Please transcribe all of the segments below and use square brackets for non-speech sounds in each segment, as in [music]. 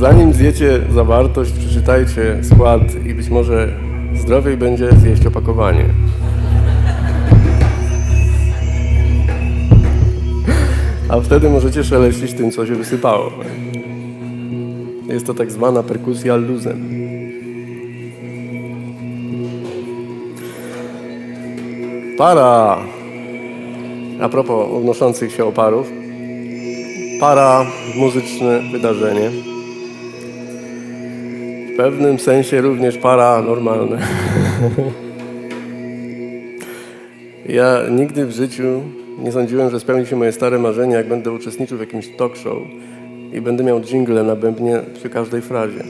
Zanim zjecie zawartość, przeczytajcie skład i być może zdrowiej będzie zjeść opakowanie. A wtedy możecie szeleścić tym, co się wysypało. Jest to tak zwana perkusja luzem. Para. A propos unoszących się oparów. Para muzyczne wydarzenie. Pewnym sensie również paranormalne. ja nigdy w życiu nie sądziłem, że spełni się moje stare marzenie, jak będę uczestniczył w jakimś talk show i będę miał jingle na bębnie przy każdej frazie.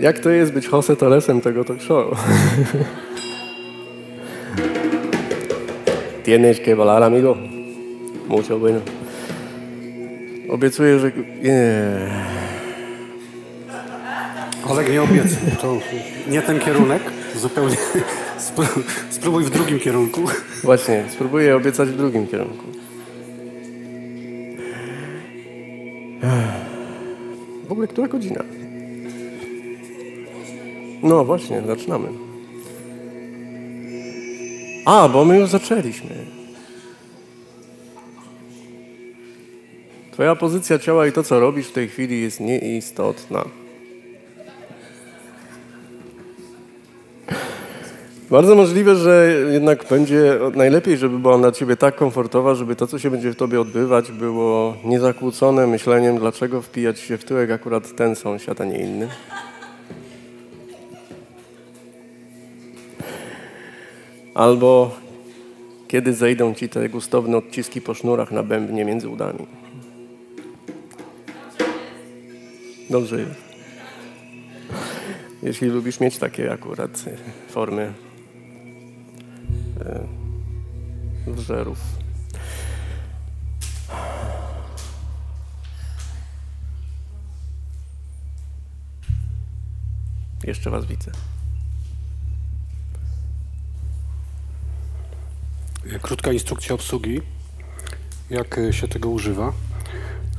Jak to jest być Jose Torresem tego talk show? [laughs] Tienes que volar, amigo. Mucho bueno. Obiecuję, że... Nie. Oleg nie obiecuj. To nie ten kierunek. Zupełnie. Spróbuj w drugim kierunku. Właśnie, spróbuję obiecać w drugim kierunku. W ogóle która godzina? No właśnie, zaczynamy. A, bo my już zaczęliśmy. Twoja pozycja ciała i to, co robisz w tej chwili jest nieistotna. Bardzo możliwe, że jednak będzie najlepiej, żeby była dla ciebie tak komfortowa, żeby to, co się będzie w tobie odbywać, było niezakłócone myśleniem, dlaczego wpijać się w tyłek akurat ten sąsiad, a nie inny. Albo kiedy zejdą ci te gustowne odciski po sznurach na bębnie między udami. Dobrze jest. Jeśli lubisz mieć takie akurat formy e, wżerów. Jeszcze was widzę. Krótka instrukcja obsługi, jak się tego używa.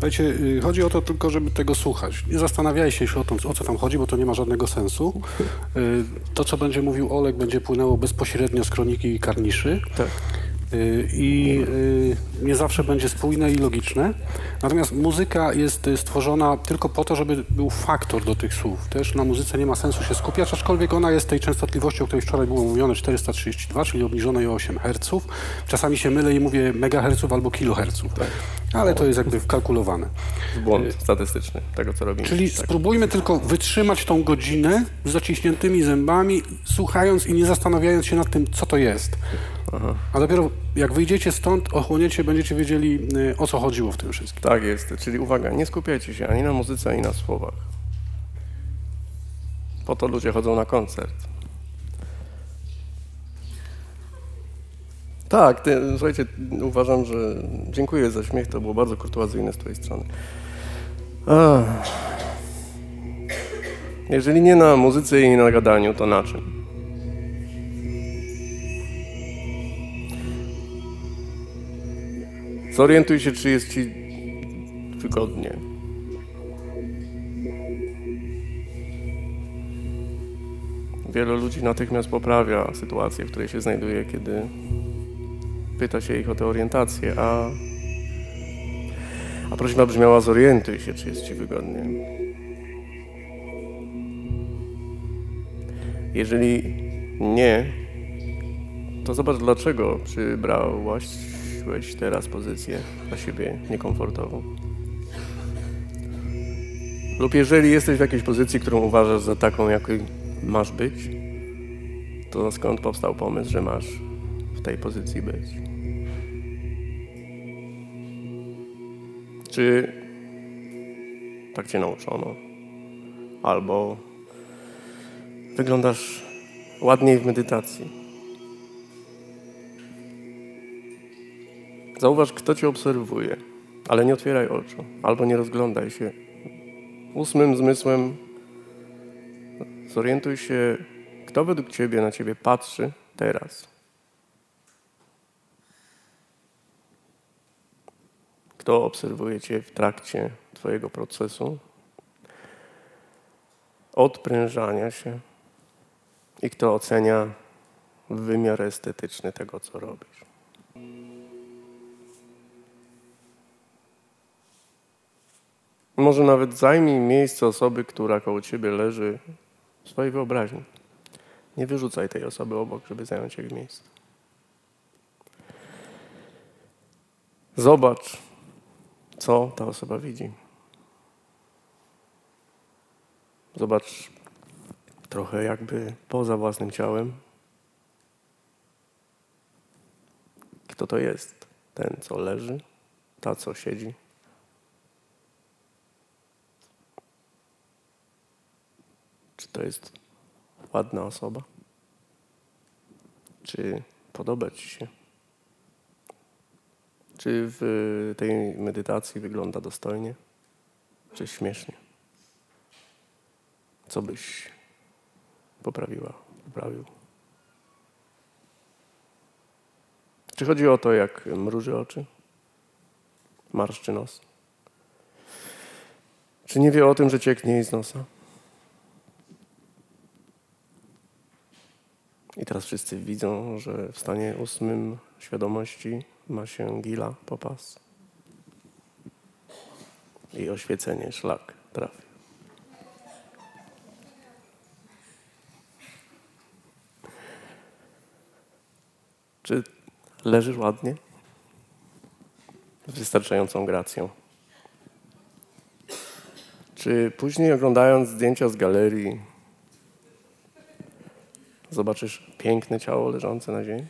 Słuchajcie, y, chodzi o to tylko, żeby tego słuchać. Nie zastanawiajcie się o, tym, o co tam chodzi, bo to nie ma żadnego sensu. Y, to, co będzie mówił Olek, będzie płynęło bezpośrednio z kroniki i karniszy. Tak. Y, I nie zawsze będzie spójne i logiczne. Natomiast muzyka jest stworzona tylko po to, żeby był faktor do tych słów. Też na muzyce nie ma sensu się skupiać, aczkolwiek ona jest tej częstotliwości, o której wczoraj było mówione, 432, czyli obniżonej o 8 Hz. Czasami się mylę i mówię megaherców albo kiloherców. Tak. Ale to jest jakby wkalkulowane. Błąd statystyczny tego, co robimy. Czyli tak. spróbujmy tylko wytrzymać tą godzinę z zaciśniętymi zębami, słuchając i nie zastanawiając się nad tym, co to jest. Aha. A dopiero jak wyjdziecie stąd, ochłoniecie, będziecie wiedzieli, y, o co chodziło w tym wszystkim. Tak jest. Czyli uwaga, nie skupiajcie się ani na muzyce, ani na słowach. Po to ludzie chodzą na koncert. Tak, ty, słuchajcie, uważam, że dziękuję za śmiech, to było bardzo kurtuazyjne z twojej strony. Ach. Jeżeli nie na muzyce i na gadaniu, to na czym? Zorientuj się, czy jest ci wygodnie. Wielu ludzi natychmiast poprawia sytuację, w której się znajduje, kiedy pyta się ich o tę orientację, a, a prośba brzmiała zorientuj się, czy jest Ci wygodnie. Jeżeli nie, to zobacz dlaczego przybrałaś teraz pozycję dla siebie niekomfortową. Lub jeżeli jesteś w jakiejś pozycji, którą uważasz za taką, jakiej masz być, to skąd powstał pomysł, że masz w tej pozycji być? Czy tak cię nauczono? Albo wyglądasz ładniej w medytacji. Zauważ, kto cię obserwuje, ale nie otwieraj oczu, albo nie rozglądaj się. Ósmym zmysłem zorientuj się, kto według ciebie na ciebie patrzy teraz. kto obserwuje Cię w trakcie Twojego procesu odprężania się i kto ocenia wymiar estetyczny tego, co robisz. Może nawet zajmij miejsce osoby, która koło ciebie leży w swojej wyobraźni. Nie wyrzucaj tej osoby obok, żeby zająć jej miejsce. Zobacz, co ta osoba widzi. Zobacz trochę jakby poza własnym ciałem. Kto to jest? Ten, co leży, ta, co siedzi. Czy to jest ładna osoba? Czy podoba Ci się? Czy w tej medytacji wygląda dostojnie? Czy śmiesznie? Co byś poprawiła, poprawił? Czy chodzi o to, jak mruży oczy? Marszczy nos? Czy nie wie o tym, że cieknie z nosa? I teraz wszyscy widzą, że w stanie ósmym świadomości ma się gila po pas. I oświecenie, szlak trafi. Czy leżysz ładnie? Z wystarczającą gracją. Czy później oglądając zdjęcia z galerii zobaczysz piękne ciało leżące na ziemi?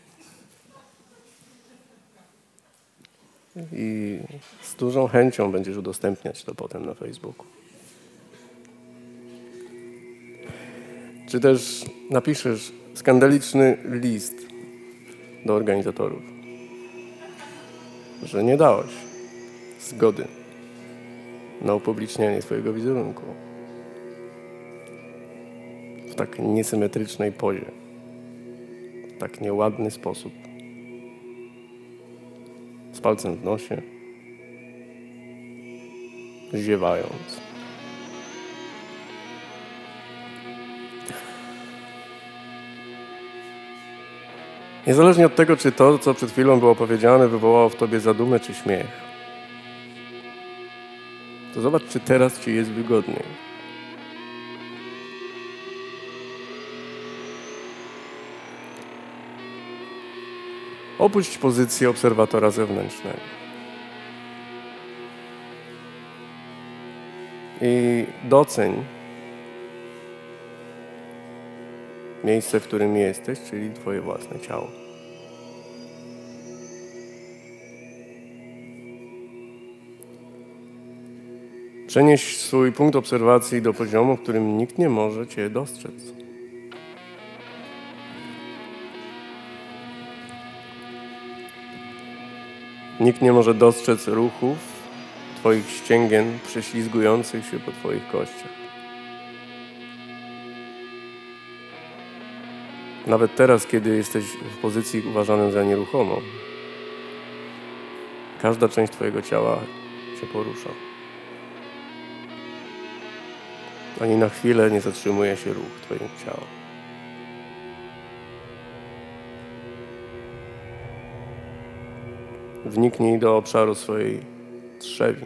I z dużą chęcią będziesz udostępniać to potem na Facebooku. Czy też napiszesz skandaliczny list do organizatorów, że nie dałeś zgody na upublicznianie swojego wizerunku w tak niesymetrycznej pozie, w tak nieładny sposób, z palcem w nosie, ziewając. Niezależnie od tego, czy to, co przed chwilą było powiedziane, wywołało w tobie zadumę czy śmiech, to zobacz, czy teraz ci jest wygodniej. Opuść pozycję obserwatora zewnętrznego. I doceń miejsce, w którym jesteś, czyli Twoje własne ciało. Przenieś swój punkt obserwacji do poziomu, w którym nikt nie może Cię dostrzec. Nikt nie może dostrzec ruchów Twoich ścięgien prześlizgujących się po Twoich kościach. Nawet teraz, kiedy jesteś w pozycji uważanym za nieruchomą, każda część Twojego ciała się porusza. Ani na chwilę nie zatrzymuje się ruch Twojego ciała. Wniknij do obszaru swojej trzewi.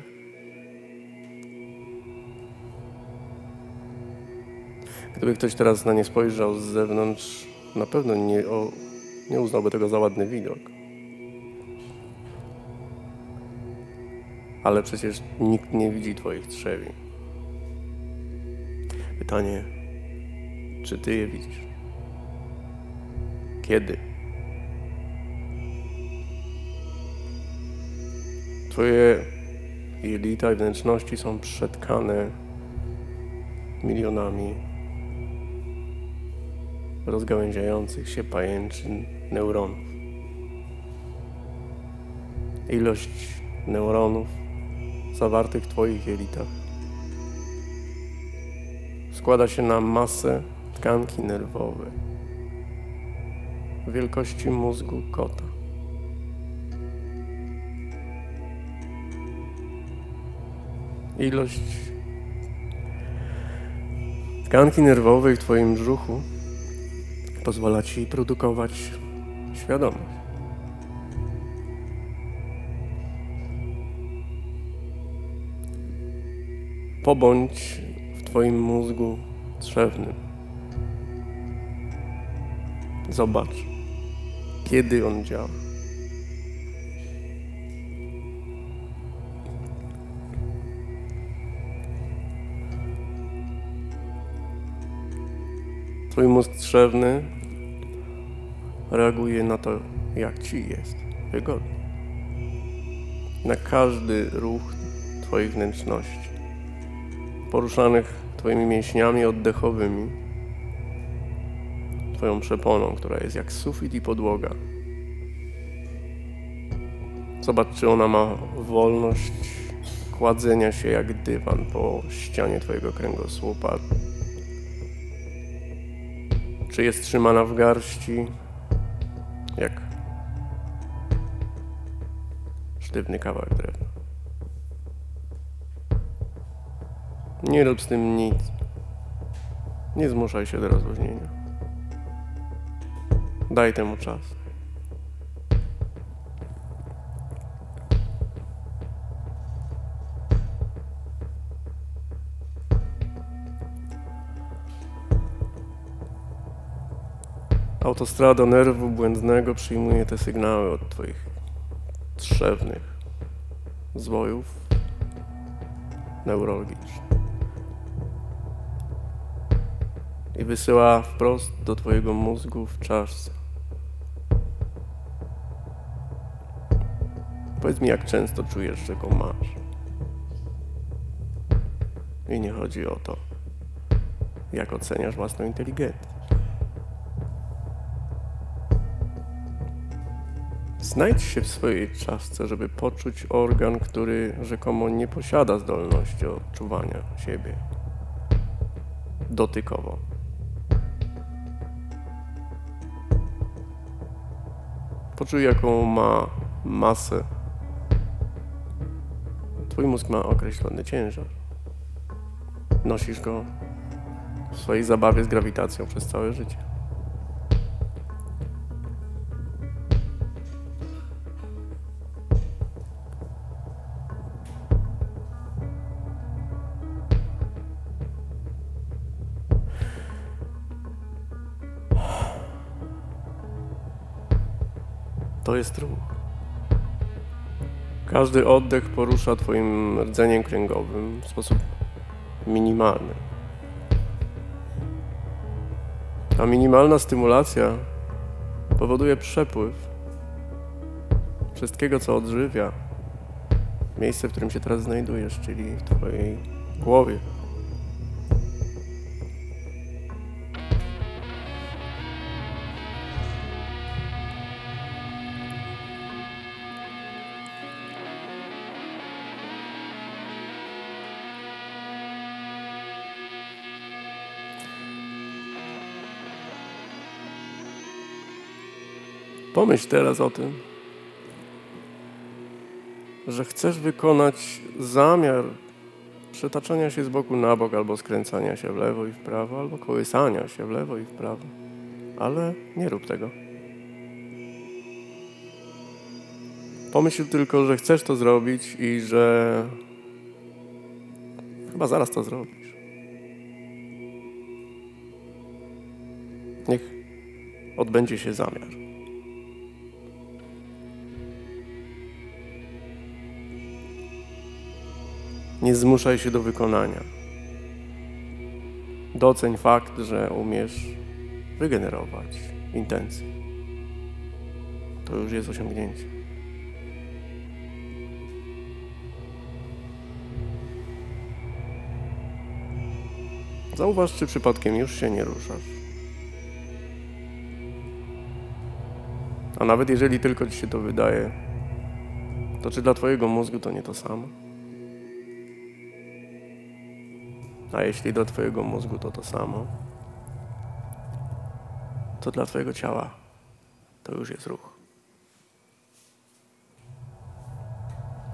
Gdyby ktoś teraz na nie spojrzał z zewnątrz, na pewno nie, o, nie uznałby tego za ładny widok. Ale przecież nikt nie widzi Twoich trzewi. Pytanie, czy Ty je widzisz? Kiedy? Twoje jelita i wnętrzności są przetkane milionami rozgałęziających się pajęczyn neuronów. Ilość neuronów zawartych w Twoich jelitach składa się na masę tkanki nerwowej wielkości mózgu kota. Ilość tkanki nerwowej w Twoim brzuchu pozwala Ci produkować świadomość. Pobądź w Twoim mózgu drzewnym. Zobacz, kiedy on działa. Twój mózg drzewny reaguje na to, jak ci jest wygodnie. Na każdy ruch Twoich wnętrzności, poruszanych Twoimi mięśniami oddechowymi, Twoją przeponą, która jest jak sufit i podłoga. Zobacz, czy ona ma wolność kładzenia się jak dywan po ścianie Twojego kręgosłupa, czy jest trzymana w garści, jak sztywny kawałek drewna. Nie rób z tym nic. Nie zmuszaj się do rozluźnienia. Daj temu czas. Autostrada nerwu błędnego przyjmuje te sygnały od Twoich trzewnych zwojów neurologicznych i wysyła wprost do Twojego mózgu w czaszce. Powiedz mi, jak często czujesz, że go masz. I nie chodzi o to, jak oceniasz własną inteligencję. Znajdź się w swojej czaszce, żeby poczuć organ, który rzekomo nie posiada zdolności odczuwania siebie dotykowo. Poczuj, jaką ma masę. Twój mózg ma określony ciężar. Nosisz go w swojej zabawie z grawitacją przez całe życie. To jest ruch. Każdy oddech porusza Twoim rdzeniem kręgowym w sposób minimalny. A minimalna stymulacja powoduje przepływ wszystkiego, co odżywia miejsce, w którym się teraz znajdujesz, czyli w Twojej głowie. Pomyśl teraz o tym, że chcesz wykonać zamiar przetaczania się z boku na bok, albo skręcania się w lewo i w prawo, albo kołysania się w lewo i w prawo. Ale nie rób tego. Pomyśl tylko, że chcesz to zrobić i że chyba zaraz to zrobisz. Niech odbędzie się zamiar. Nie zmuszaj się do wykonania. Doceń fakt, że umiesz wygenerować intencje. To już jest osiągnięcie. Zauważ, czy przypadkiem już się nie ruszasz. A nawet jeżeli tylko ci się to wydaje, to czy dla Twojego mózgu to nie to samo? A jeśli do Twojego mózgu to to samo, to dla Twojego ciała to już jest ruch.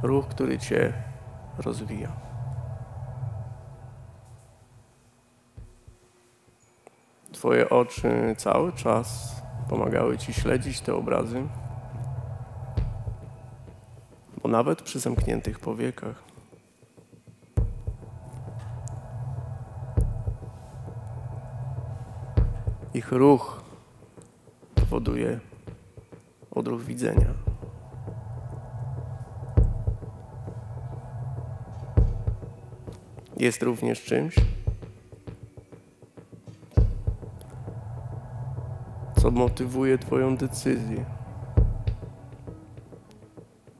Ruch, który Cię rozwija. Twoje oczy cały czas pomagały Ci śledzić te obrazy, bo nawet przy zamkniętych powiekach ich ruch powoduje odruch widzenia. Jest również czymś, co motywuje Twoją decyzję.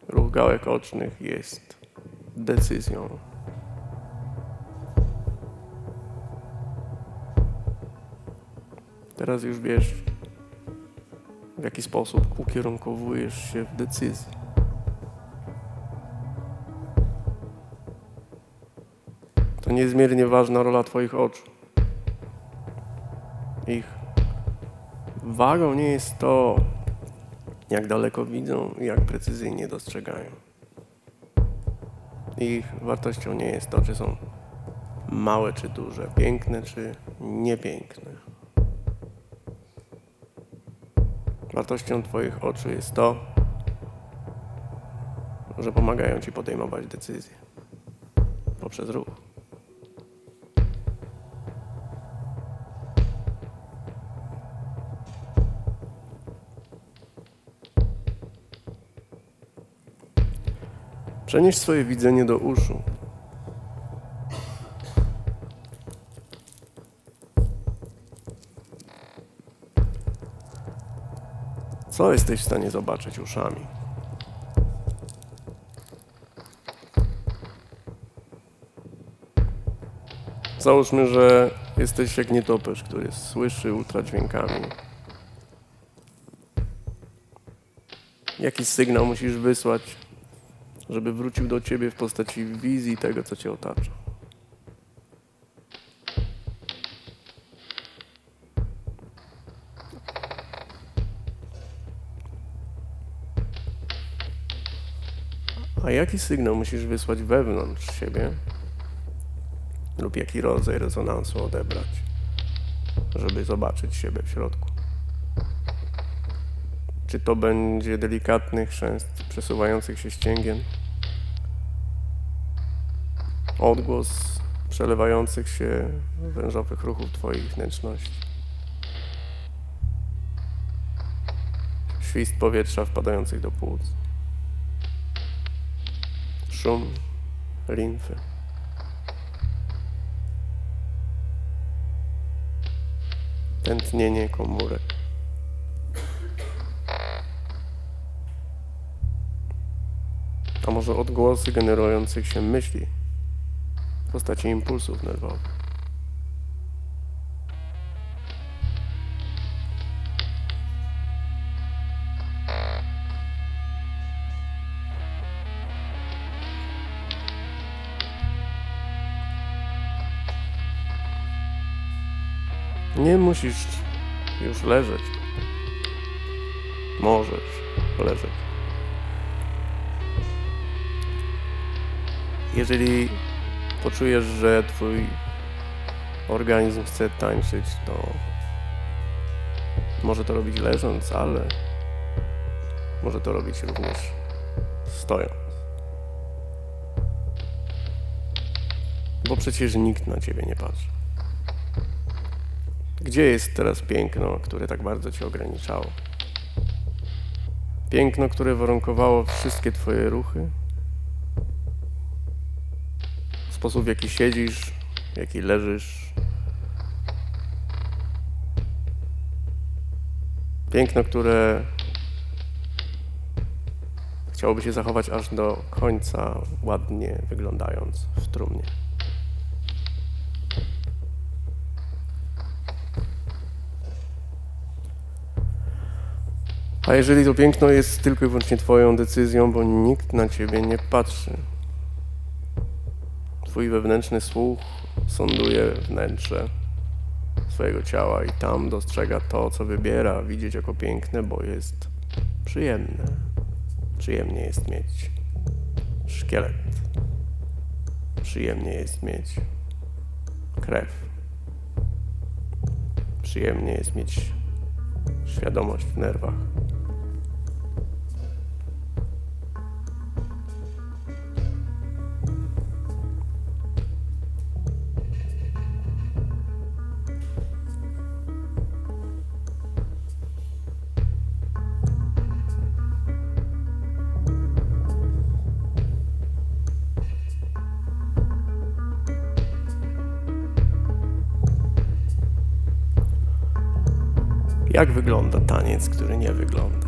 Ruch gałek ocznych jest decyzją. Teraz już wiesz, w jaki sposób ukierunkowujesz się w decyzji. To niezmiernie ważna rola Twoich oczu. Ich wagą nie jest to, jak daleko widzą i jak precyzyjnie dostrzegają. Ich wartością nie jest to, czy są małe czy duże, piękne czy niepiękne. Wartością Twoich oczu jest to, że pomagają Ci podejmować decyzje poprzez ruch. Przenieś swoje widzenie do uszu. Co jesteś w stanie zobaczyć uszami? Załóżmy, że jesteś jak nietoperz, który słyszy ultradźwiękami. Jaki sygnał musisz wysłać, żeby wrócił do ciebie w postaci wizji tego, co cię otacza? Jaki sygnał musisz wysłać wewnątrz siebie lub jaki rodzaj rezonansu odebrać, żeby zobaczyć siebie w środku? Czy to będzie delikatny chrzęst przesuwających się ścięgien? Odgłos przelewających się wężowych ruchów Twoich wnętrzności. Świst powietrza wpadających do płuc szum limfy. Tętnienie komórek. A może odgłosy generujących się myśli w postaci impulsów nerwowych. Nie musisz już leżeć. Możesz leżeć. Jeżeli poczujesz, że twój organizm chce tańczyć, to może to robić leżąc, ale może to robić również stojąc. Bo przecież nikt na ciebie nie patrzy. Gdzie jest teraz piękno, które tak bardzo cię ograniczało? Piękno, które warunkowało wszystkie twoje ruchy? Sposób, w jaki siedzisz, w jaki leżysz. Piękno, które chciałoby się zachować aż do końca, ładnie wyglądając w trumnie. A jeżeli to piękno jest tylko i wyłącznie Twoją decyzją, bo nikt na Ciebie nie patrzy. Twój wewnętrzny słuch sąduje wnętrze swojego ciała i tam dostrzega to, co wybiera widzieć jako piękne, bo jest przyjemne. Przyjemnie jest mieć szkielet. Przyjemnie jest mieć krew. przyjemnie jest mieć świadomość w nerwach. Jak wygląda taniec, który nie wygląda?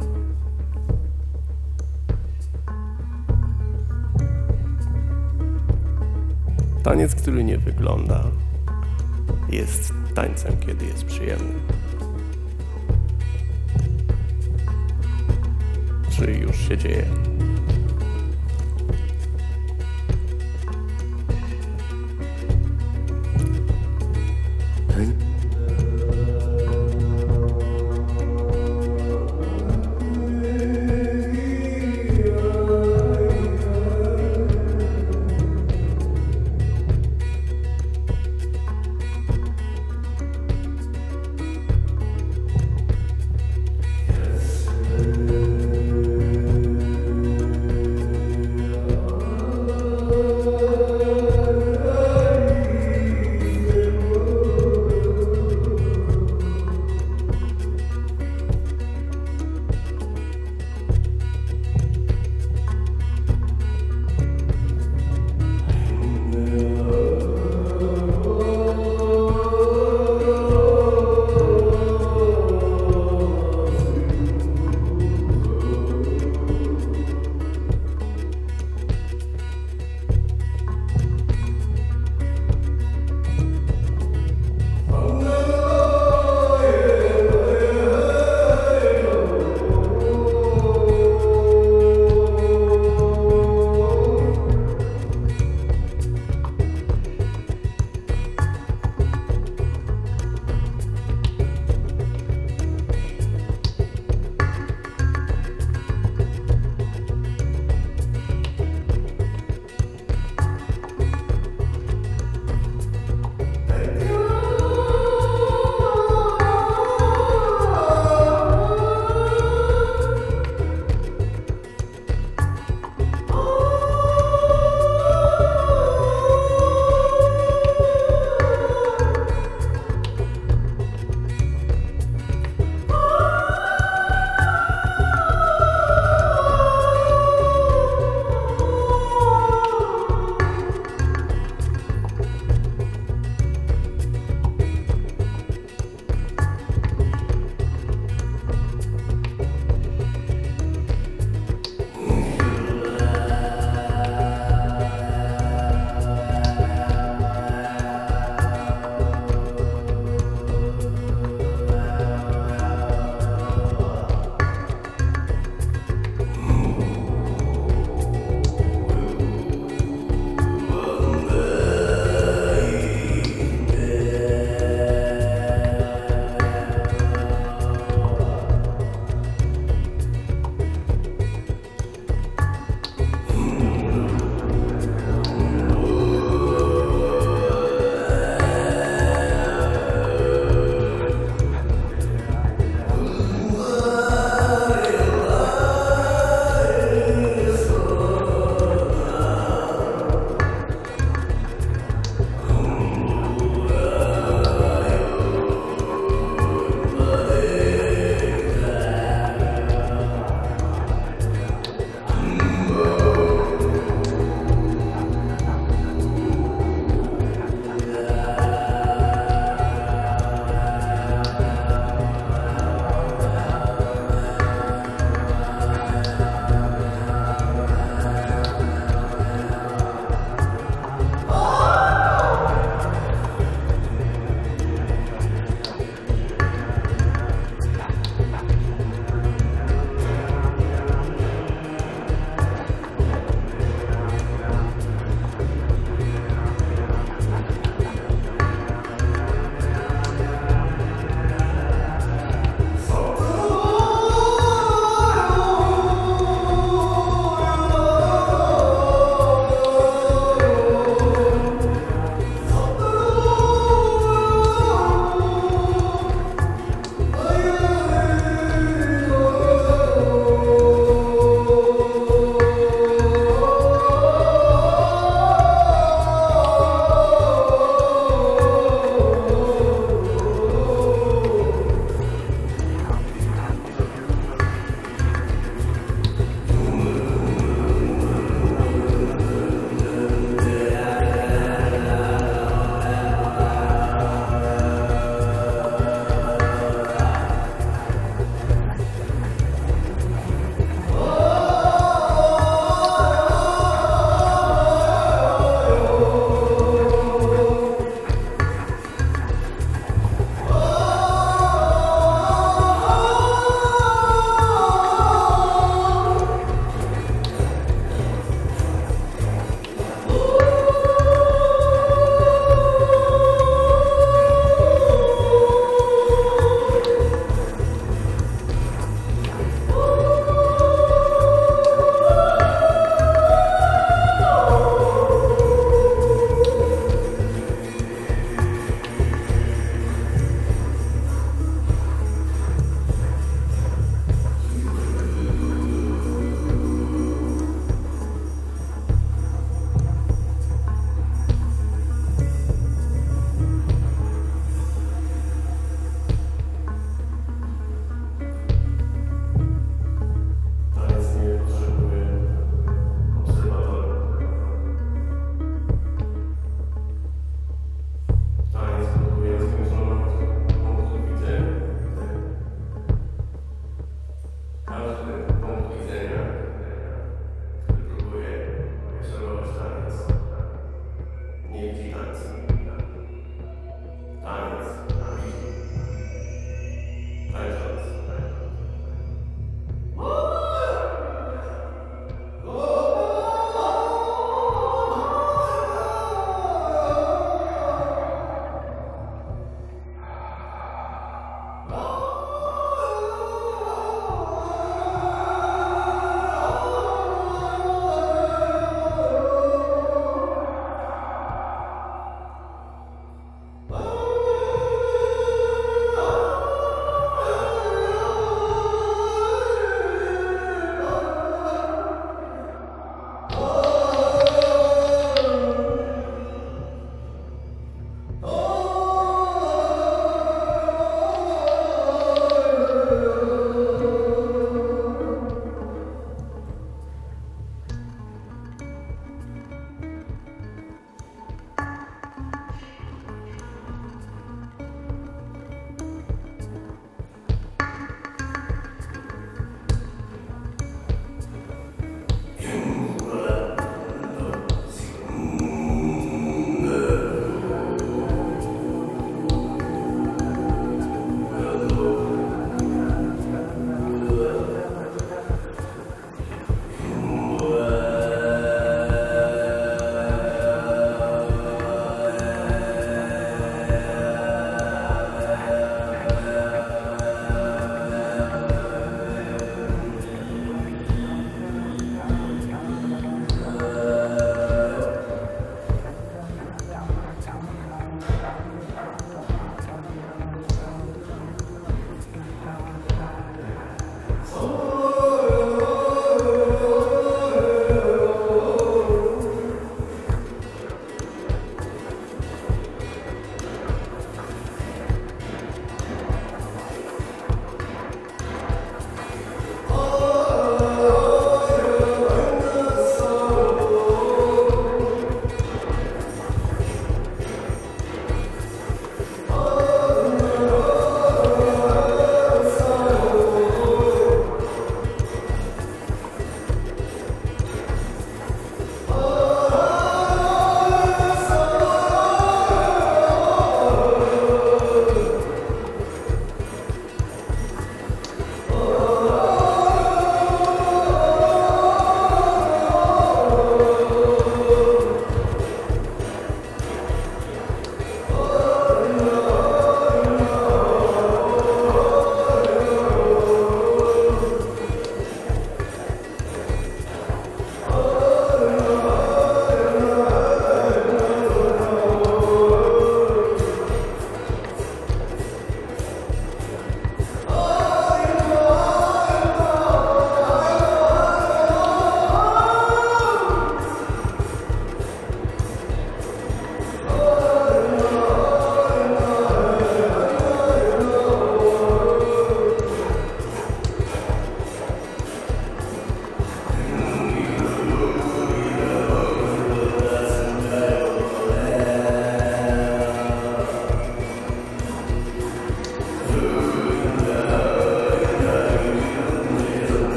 Taniec, który nie wygląda, jest tańcem, kiedy jest przyjemny. Czy już się dzieje?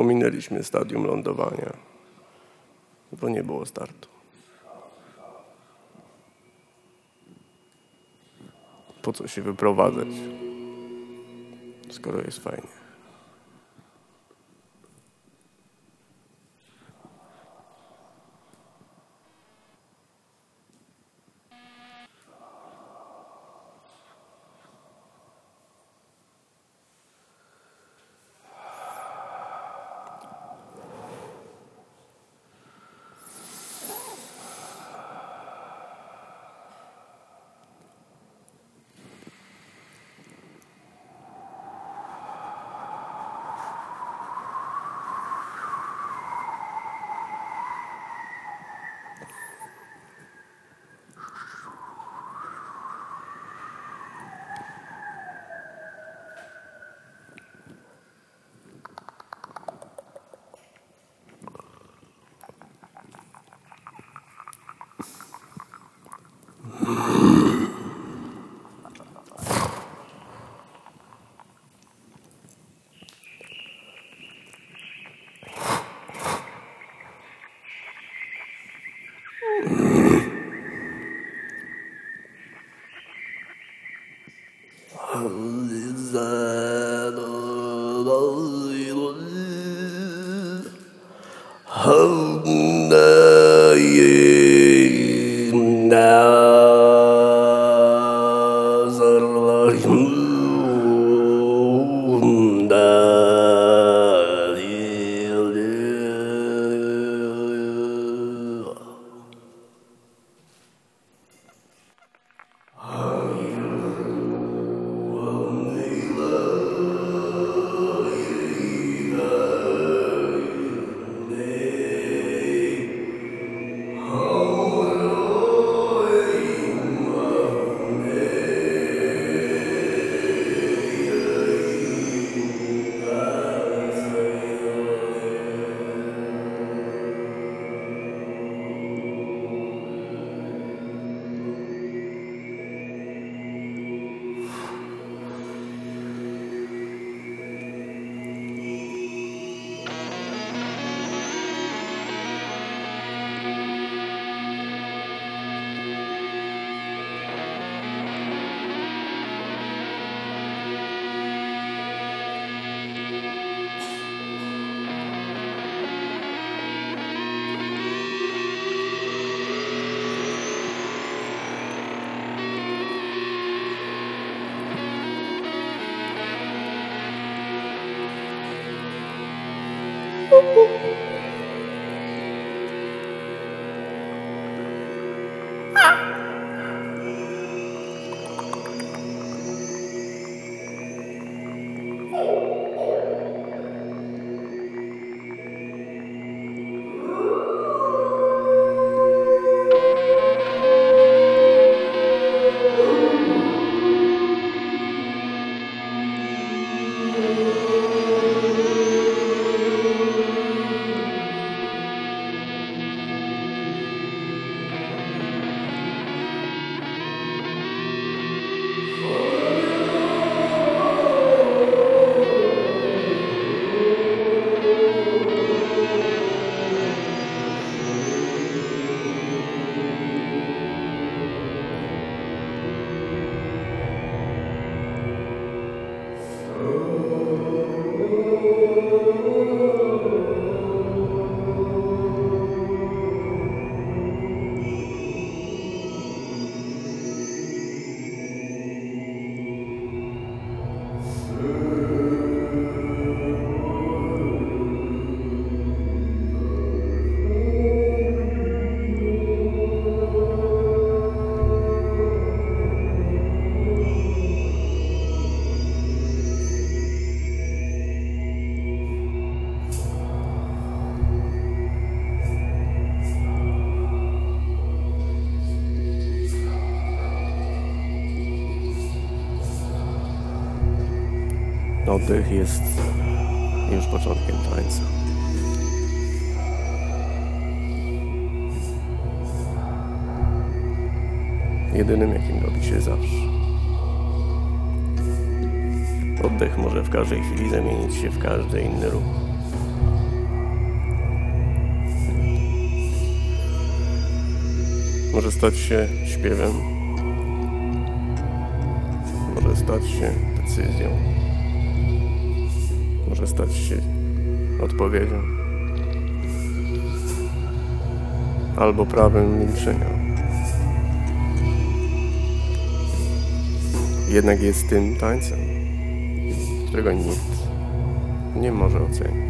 Ominęliśmy stadium lądowania, bo nie było startu. Po co się wyprowadzać, skoro jest fajnie? Mm-hmm. huh? No, oddech jest już początkiem tańca. Jedynym, jakim robi się zawsze. Oddech może w każdej chwili zamienić się w każdy inny ruch. Może stać się śpiewem, może stać się decyzją. Może stać się odpowiedzią. Albo prawem milczenia. Jednak jest tym tańcem, którego nikt nie może ocenić.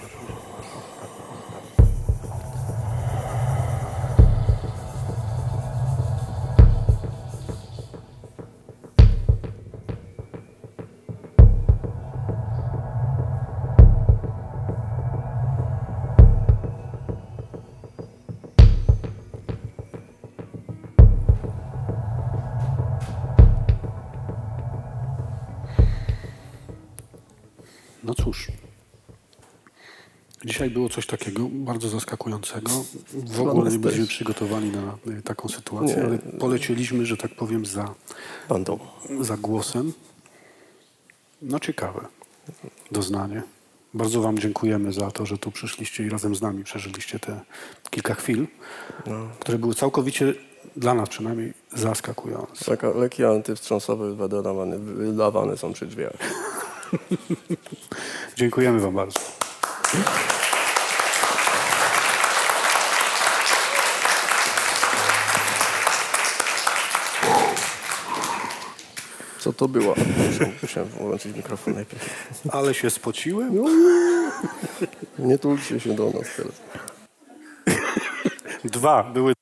Oh, Dzisiaj było coś takiego bardzo zaskakującego. W ogóle nie byliśmy przygotowani na y, taką sytuację, Nie. ale polecieliśmy, że tak powiem, za, Bandą. za głosem. No ciekawe doznanie. Bardzo Wam dziękujemy za to, że tu przyszliście i razem z nami przeżyliście te kilka chwil, które były całkowicie dla nas przynajmniej zaskakujące. Taka leki antywstrząsowe wydawane, wydawane są przy drzwiach. [laughs] Dziękujemy Wam bardzo. Co to było? [laughs] Muszę- Musiałem włączyć mikrofon najpierw. Ale się spociłem? Nie tulcie się do nas teraz. Dwa były